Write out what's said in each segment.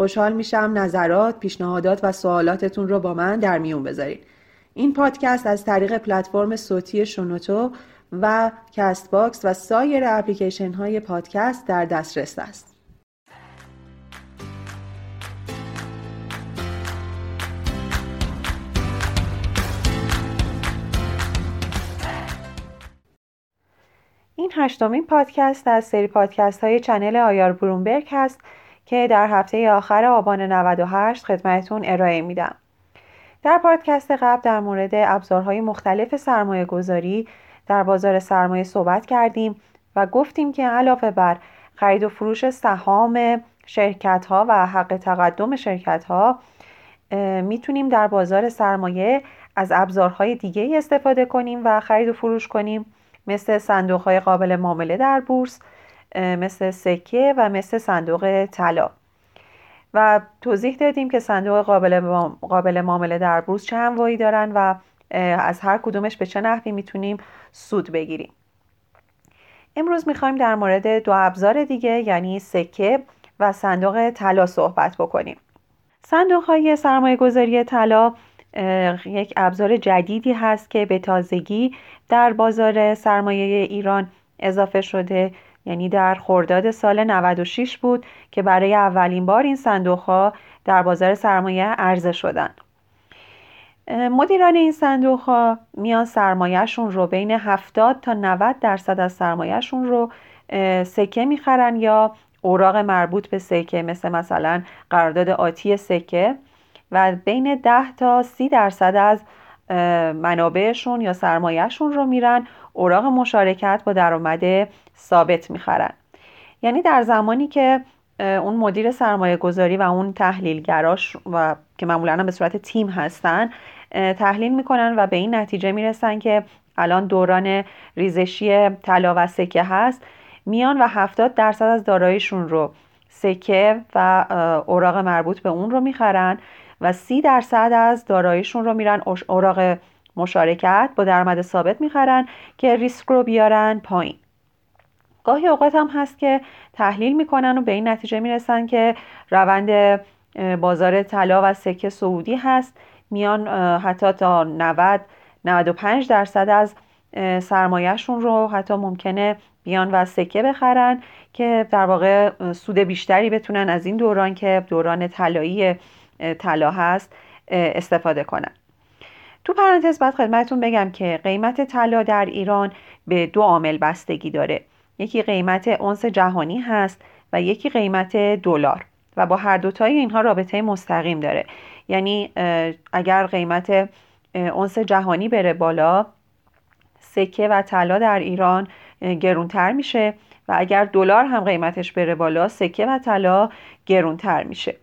خوشحال میشم نظرات، پیشنهادات و سوالاتتون رو با من در میون بذارید. این پادکست از طریق پلتفرم صوتی شنوتو و کست‌باکس و سایر اپلیکیشن های پادکست در دسترس است. این هشتمین پادکست از سری پادکست های چنل آیار برومبرگ هست که در هفته آخر آبان 98 خدمتون ارائه میدم. در پادکست قبل در مورد ابزارهای مختلف سرمایه گذاری در بازار سرمایه صحبت کردیم و گفتیم که علاوه بر خرید و فروش سهام شرکت ها و حق تقدم شرکت ها می‌تونیم در بازار سرمایه از ابزارهای دیگه استفاده کنیم و خرید و فروش کنیم مثل صندوق های قابل معامله در بورس مثل سکه و مثل صندوق طلا. و توضیح دادیم که صندوق قابل, قابل معامله در بورس چه انواعی دارن و از هر کدومش به چه نحوی می‌تونیم سود بگیریم. امروز می‌خوایم در مورد دو ابزار دیگه یعنی سکه و صندوق طلا صحبت بکنیم. صندوق های سرمایه گذاری طلا یک ابزار جدیدی هست که به تازگی در بازار سرمایه ایران اضافه شده. یعنی در خرداد سال 96 بود که برای اولین بار این صندوق ها در بازار سرمایه عرضه شدند. مدیران این صندوق ها میان سرمایهشون رو بین 70 تا 90 درصد از سرمایهشون رو سکه می‌خرن یا اوراق مربوط به سکه مثل مثلا قرارداد آتی سکه و بین 10 تا 30 درصد از منابعشون یا سرمایهشون رو میرن اوراق مشارکت با درآمد ثابت می‌خرن. یعنی در زمانی که اون مدیر سرمایه گذاری و اون تحلیلگراش و که معمولا به صورت تیم هستن تحلیل می‌کنن و به این نتیجه می‌رسن که الان دوران ریزشی طلا و سکه هست. میان و 70 درصد از داراییشون رو سکه و اوراق مربوط به اون رو می‌خرن و 30 درصد از داراییشون رو میرن اوراق مشارکت با درآمد ثابت می‌خرن که ریسک رو بیارن پایین. گاهی اوقات هم هست که تحلیل می‌کنن و به این نتیجه می‌رسن که روند بازار طلا و سکه سعودی هست. میان حتی تا 90 95 درصد از سرمایهشون رو حتی ممکنه بیان و سکه بخرن که در واقع سود بیشتری بتونن از این دوران که دوران طلایی طلا هست استفاده کنن. تو پرانتز بعد خدمتتون بگم که قیمت طلا در ایران به دو عامل بستگی داره. یکی قیمت اونس جهانی هست و یکی قیمت دلار و با هر دوتای اینها رابطه مستقیم داره. یعنی اگر قیمت اونس جهانی بره بالا سکه و طلا در ایران گرونتر میشه و اگر دلار هم قیمتش بره بالا سکه و طلا گرونتر میشه.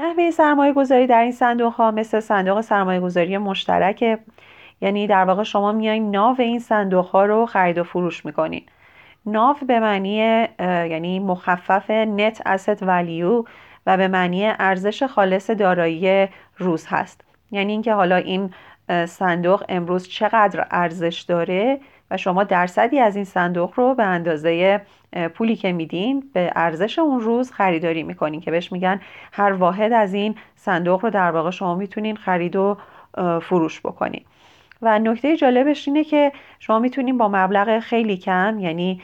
نحوه سرمایه گذاری در این صندوق ها مثل صندوق سرمایه گذاری مشترکه یعنی در واقع شما میایین ناو این صندوق ها رو خرید و فروش می‌کنین. ناو به معنی یعنی مخفف نت asset value و به معنی ارزش خالص دارایی روز هست. یعنی اینکه حالا این صندوق امروز چقدر ارزش داره؟ و شما درصدی از این صندوق رو به اندازه پولی که میدین به ارزش اون روز خریداری می‌کنین که بهش میگن هر واحد از این صندوق رو در واقع شما می‌تونین خرید و فروش بکنین. و نکته جالبش اینه که شما می‌تونین با مبلغ خیلی کم یعنی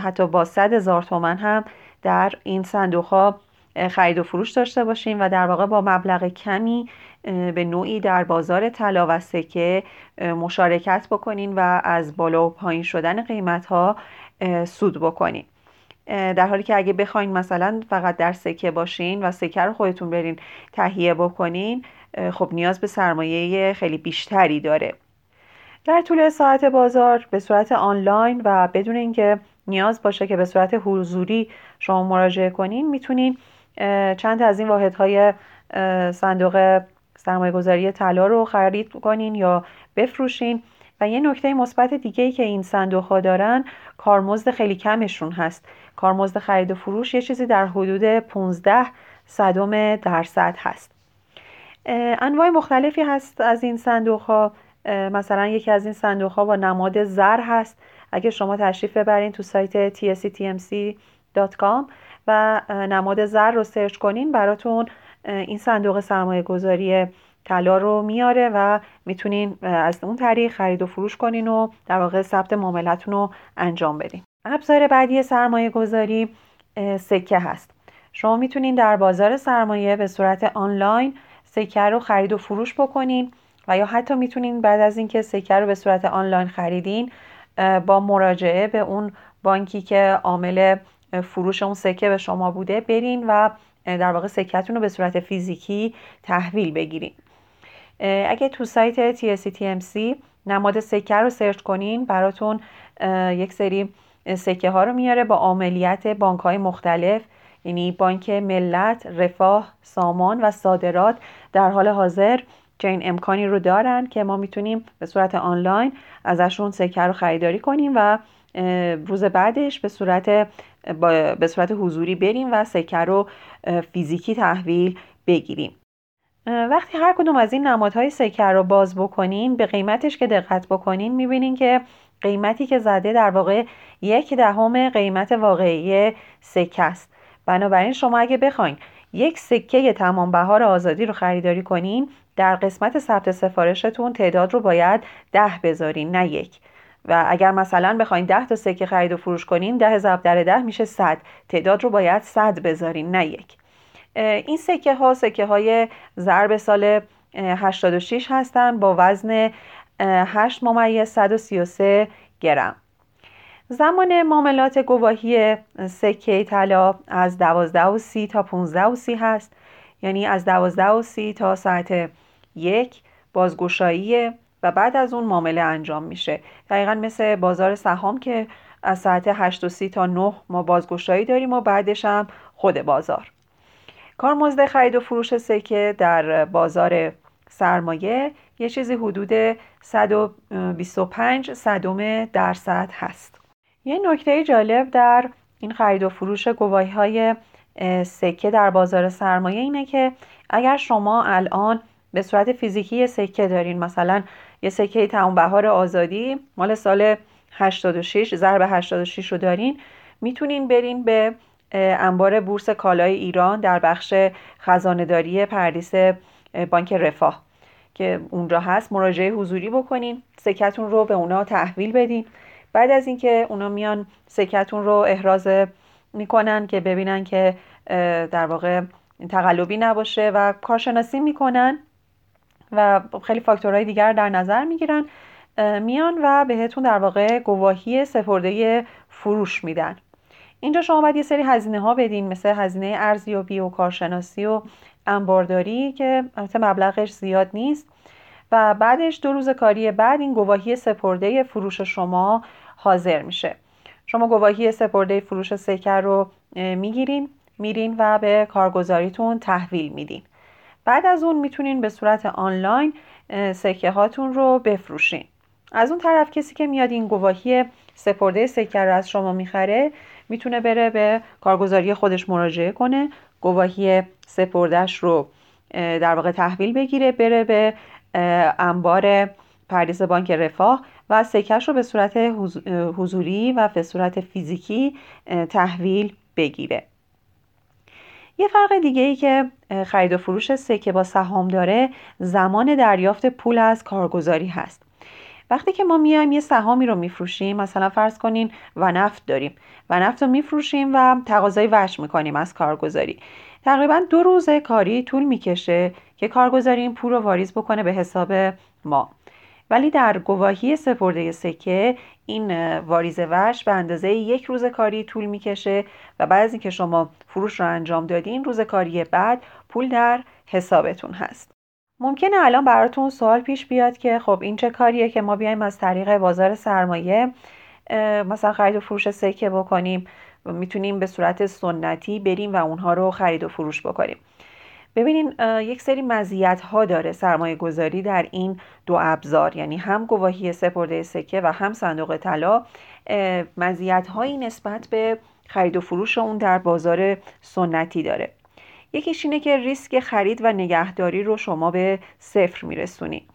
حتی با صد هزار تومن هم در این صندوق ها خرید و فروش داشته باشیم و در واقع با مبلغ کمی به نوعی در بازار طلا و سکه مشارکت بکنین و از بالا و پایین شدن قیمت ها سود بکنین. در حالی که اگه بخواین مثلا فقط در سکه باشین و سکه رو خودتون برین تهیه بکنین خب نیاز به سرمایه خیلی بیشتری داره. در طول ساعت بازار به صورت آنلاین و بدون اینکه نیاز باشه که به صورت حضوری شما مراجعه کنین می‌تونین چند از این واحدهای صندوق سرمایه گذاری طلا رو خرید کنین یا بفروشین. و یه نکته مثبت دیگه ای که این صندوق ها دارن کارمزد خیلی کمشون هست. کارمزد خرید و فروش یه چیزی در حدود 15 صدم درصد هست. انواع مختلفی هست از این صندوق ها مثلا یکی از این صندوق ها با نماد زر هست. اگه شما تشریف ببرین تو سایت tsctmc.com و نماد زر رو سرچ کنین براتون این صندوق سرمایه گذاری طلا رو میاره و می‌تونین از اون طریق خرید و فروش کنین و در واقع ثبت معاملتون رو انجام بدین. ابزار بعدی سرمایه گذاری سکه هست. شما می‌تونین در بازار سرمایه به صورت آنلاین سکه رو خرید و فروش بکنین و یا حتی می‌تونین بعد از اینکه سکه رو به صورت آنلاین خریدین با مراجعه به اون بانکی که عامل فروش اون سکه به شما بوده برین و در واقع سکتون رو به صورت فیزیکی تحویل بگیرین. اگه تو سایت TSCTMC نماد سکه رو سرچ کنین براتون یک سری سکه ها رو میاره با عملیات بانک های مختلف یعنی بانک ملت، رفاه، سامان و صادرات. در حال حاضر چنین امکانی رو دارن که ما می‌تونیم به صورت آنلاین ازشون سکه رو خریداری کنیم و روز بعدش به صورت به صورت حضوری بریم و سکه رو فیزیکی تحویل بگیریم. وقتی هر کدوم از این نمادهای سکه رو باز بکنین به قیمتش که دقت بکنین می‌بینین که قیمتی که زده در واقع یک دهم قیمت واقعی سکه است. بنابراین شما اگه بخواین یک سکه تمام بهار آزادی رو خریداری کنین در قسمت ثبت سفارشتون تعداد رو باید ده بذارین نه یک. و اگر مثلا بخواین ده تا سکه خرید و فروش کنین ده ضرب در ده میشه صد. تعداد رو باید صد بذارین نه یک. این سکه ها سکه های ضرب سال 86 هستن با وزن 8 ممیز 133 گرم. زمان معاملات گواهی سکه طلا از 12 و 30 تا 15 و 30 هست. یعنی از 12 و 30 تا ساعت یک بازگشایی و بعد از اون معامله انجام میشه. دقیقا مثل بازار سهام که از ساعت 8 و 30 تا 9 ما بازگشایی داریم و بعدش هم خود بازار. کارمزد خرید و فروش سکه در بازار سرمایه یه چیزی حدود 125 صدم درصد هست. یه نکته جالب در این خرید و فروش گواهی های سکه در بازار سرمایه اینه که اگر شما الان به صورت فیزیکی سکه دارین مثلا یه سکه تمام بهار آزادی. مال سال 86 ضرب 86 رو دارین. می‌تونین برین به انبار بورس کالای ایران در بخش خزانهداری پردیس بانک رفاه که اونجا هست. مراجعه حضوری بکنین سکتون رو به اونا تحویل بدین. بعد از اینکه اونا میان سکتون رو احراز می‌کنن که ببینن که در واقع تقلبی نباشه و کارشناسی می‌کنن و خیلی فاکتورهای دیگر در نظر می‌گیرن میان و بهتون در واقع گواهی سپرده فروش میدن. اینجا شما باید یه سری هزینه ها بدین مثل هزینه ارزیابی و کارشناسی و انبارداری که البته مبلغش زیاد نیست. و بعدش دو روز کاری بعد این گواهی سپرده فروش شما حاضر میشه. شما گواهی سپرده فروش سکر رو می‌گیرین میرین و به کارگزاریتون تحویل میدین. بعد از اون می‌تونین به صورت آنلاین سکه هاتون رو بفروشین. از اون طرف کسی که میاد این گواهی سپرده سکه رو از شما می‌خره می‌تونه بره به کارگزاری خودش مراجعه کنه گواهی سپردهش رو در واقع تحویل بگیره بره به انبار پردیس بانک رفاه و سکش رو به صورت حضوری و به صورت فیزیکی تحویل بگیره. یه فرق دیگه ای که خرید و فروش سکه با سهام داره زمان دریافت پول از کارگزاری هست. وقتی که ما میایم یه سهامی رو میفروشیم مثلا فرض کنین و نفت داریم. و نفت رو میفروشیم و تقاضای وش می‌کنیم از کارگزاری. تقریبا دو روز کاری طول می‌کشه که کارگزاری این پول رو واریز بکنه به حساب ما. ولی در گواهی سپرده سکه این واریز وش به اندازه یک روز کاری طول می‌کشه و بعد از اینکه شما فروش رو انجام دادین روز کاری بعد پول در حسابتون هست. ممکنه الان براتون سوال پیش بیاد که خب این چه کاریه که ما بیایم از طریق بازار سرمایه مثلا خرید و فروش سکه بکنیم می‌تونیم به صورت سنتی بریم و اونها رو خرید و فروش بکنیم. ببینین یک سری مزیت ها داره سرمایه گذاری در این دو ابزار. یعنی هم گواهی سپرده سکه و هم صندوق طلا. مزیت هایی نسبت به خرید و فروش اون در بازار سنتی داره. یکیش اینه که ریسک خرید و نگهداری رو شما به صفر میرسونی.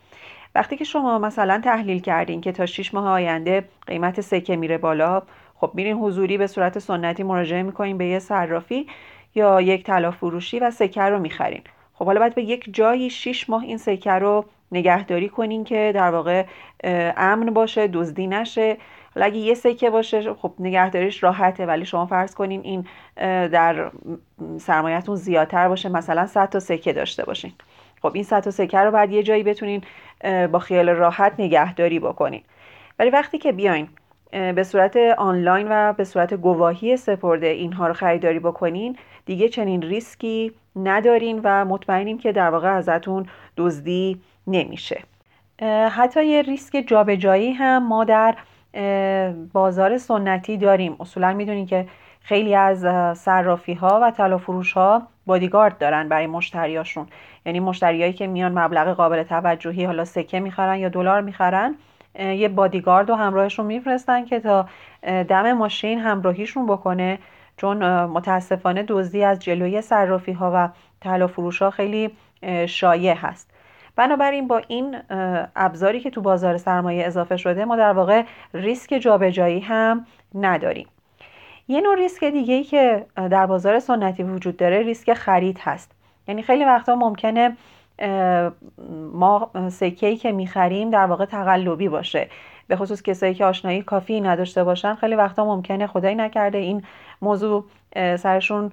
وقتی که شما مثلا تحلیل کردین که تا 6 ماه آینده قیمت سکه میره بالا خب میرین حضوری به صورت سنتی مراجعه می‌کنین به یه صرافی. یا یک طلا فروشی و سکه رو می‌خرین. خب حالا باید به یک جایی 6 ماه این سکه رو نگهداری کنین که در واقع امن باشه دزدی نشه. حالا اگه یه سکه باشه خب نگهداریش راحته ولی شما فرض کنین این در سرمایهتون زیادتر باشه مثلا 100 تا سکه داشته باشین. خب این 100 تا سکه رو بعد یه جایی بتونین با خیال راحت نگهداری بکنین. ولی وقتی که بیاین به صورت آنلاین و به صورت گواهی سپرده اینها رو خریداری بکنین. دیگه چنین ریسکی ندارین و مطمئنین که در واقع ازتون دزدی نمیشه. حتی یه ریسک جابجایی هم ما در بازار سنتی داریم. اصولا می‌دونین که خیلی از صرافی ها و تلافروش ها بادیگارد دارن برای مشتریاشون. یعنی مشتریایی که میان مبلغ قابل توجهی حالا سکه می‌خرن یا دلار می‌خرن یه بادیگارد رو همراهشون میفرستن که تا دم ماشین همراهیشون بکنه چون متاسفانه دزدی از جلوی صرافی ها و طلا فروش ها خیلی شایع هست. بنابراین با این ابزاری که تو بازار سرمایه اضافه شده ما در واقع ریسک جابجایی هم نداریم. یه نوع ریسک دیگه ای که در بازار سنتی وجود داره ریسک خرید هست. یعنی خیلی وقتا ممکنه ما سکه‌ای که می‌خریم در واقع تقلبی باشه. به خصوص کسایی که آشنایی کافی نداشته باشن خیلی وقتا ممکنه خدایی نکرده این موضوع سرشون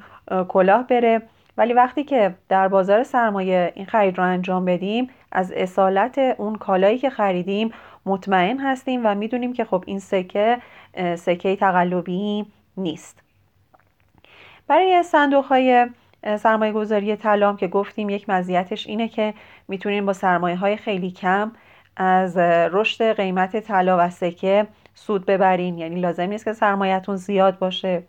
کلاه بره. ولی وقتی که در بازار سرمایه این خرید رو انجام بدیم از اصالت اون کالایی که خریدیم مطمئن هستیم و می‌دونیم که خب این سکه سکه تقلبی نیست. برای صندوق های سرمایه گذاری طلام که گفتیم یک مزیتش اینه که می‌تونین با سرمایه های خیلی کم از رشد قیمت طلا و سکه سود ببرین یعنی لازم نیست که سرمایهتون زیاد باشه.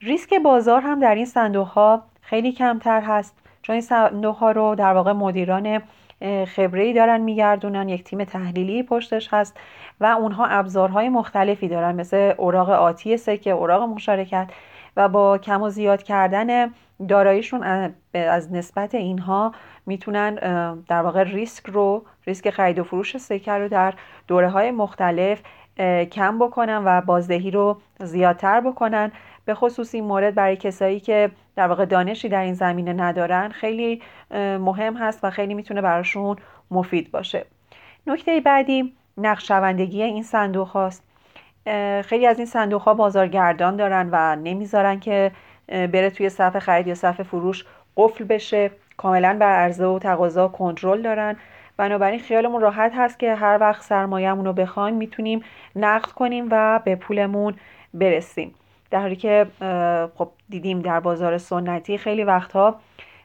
ریسک بازار هم در این صندوق ها خیلی کمتر هست چون این صندوق ها رو در واقع مدیران خبره دارن میگردونن یک تیم تحلیلی پشتش هست و اونها ابزارهای مختلفی دارن مثل اوراق آتی سکه اوراق مشارکت. و با کم و زیاد کردن داراییشون از نسبت اینها می‌تونن در واقع ریسک رو ریسک خرید و فروش سکه رو در دوره های مختلف کم بکنن و بازدهی رو زیادتر بکنن. به خصوص این مورد برای کسایی که در واقع دانشی در این زمینه ندارن خیلی مهم هست و خیلی می‌تونه براشون مفید باشه. نکته بعدی نقشوندگی این صندوق هاست. خیلی از این صندوق ها بازارگردان دارن و نمی‌ذارن که بره توی صفحه خرید یا صفحه فروش قفل بشه. کاملا بر عرضه و تقاضا کنترل دارن. بنابراین خیالمون راحت هست که هر وقت سرمایهمون رو بخوایم می‌تونیم نقد کنیم و به پولمون برسیم. در حالی که خب دیدیم در بازار سنتی خیلی وقتها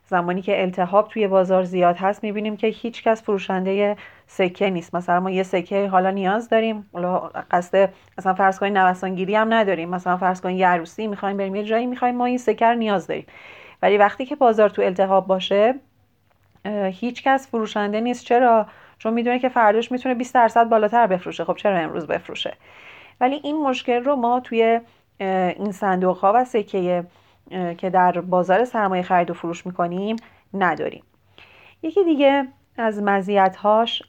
زمانی که التهاب توی بازار زیاد هست می‌بینیم که هیچ کس فروشنده سکه نیست. مثلا ما یه سکه حالا نیاز داریم حالا قصد مثلا فرض کنید نوسانگیری هم نداریم. مثلا فرض کنید یه عروسی می‌خوایم بریم یه جایی می‌خوایم ما این سکه رو نیاز داریم. ولی وقتی که بازار تو التهاب باشه هیچ کس فروشنده نیست. چرا؟ چون می‌دونه که فرداش می‌تونه 20 درصد بالاتر بفروشه. خب چرا امروز بفروشه؟ ولی این مشکل رو ما توی این صندوق ها و سکه که در بازار سرمایه خرید و فروش می‌کنیم نداریم. یکی دیگه از مزیت‌هاش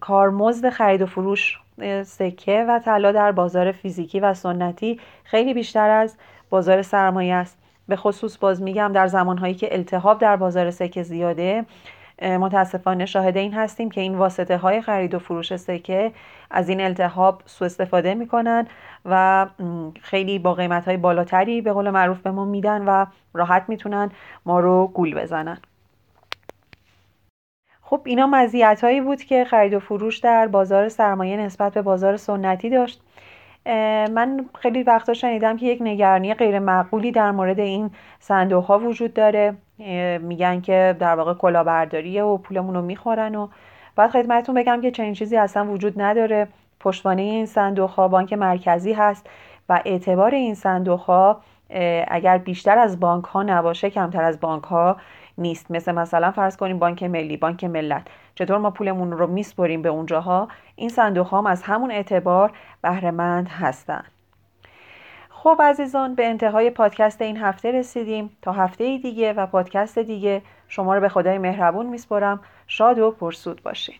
کارمزد خرید و فروش سکه و طلا در بازار فیزیکی و سنتی خیلی بیشتر از بازار سرمایه است. به خصوص باز میگم در زمانهایی که التهاب در بازار سکه زیاده متاسفانه شاهد این هستیم که این واسطه های خرید و فروش سکه از این التهاب سوء استفاده می‌کنن و خیلی با قیمت های بالاتری به قول معروف به ما میدن و راحت می‌تونن ما رو گول بزنن. خب اینا مزیت هایی بود که خرید و فروش در بازار سرمایه نسبت به بازار سنتی داشت. من خیلی وقتا شنیدم که یک نگرانی غیر معقولی در مورد این صندوق ها وجود داره. میگن که در واقع کلاهبرداریه و پولمون رو می‌خورن و باید خدمتتون بگم که چنین چیزی اصلا وجود نداره. پشتوانه این صندوق ها بانک مرکزی هست و و اعتبار این صندوق ها اگر بیشتر از بانک ها نباشه کمتر از بانک ها نیست. مثل مثلا فرض کنیم بانک ملی بانک ملت. چطور ما پولمون رو میسپریم به اونجاها؟ این صندوق ها هم از همون اعتبار بهرهمند هستند خب عزیزان به انتهای پادکست این هفته رسیدیم. تا هفته دیگه و پادکست دیگه شما رو به خدای مهربون میسپرم شاد و پرسود باشین.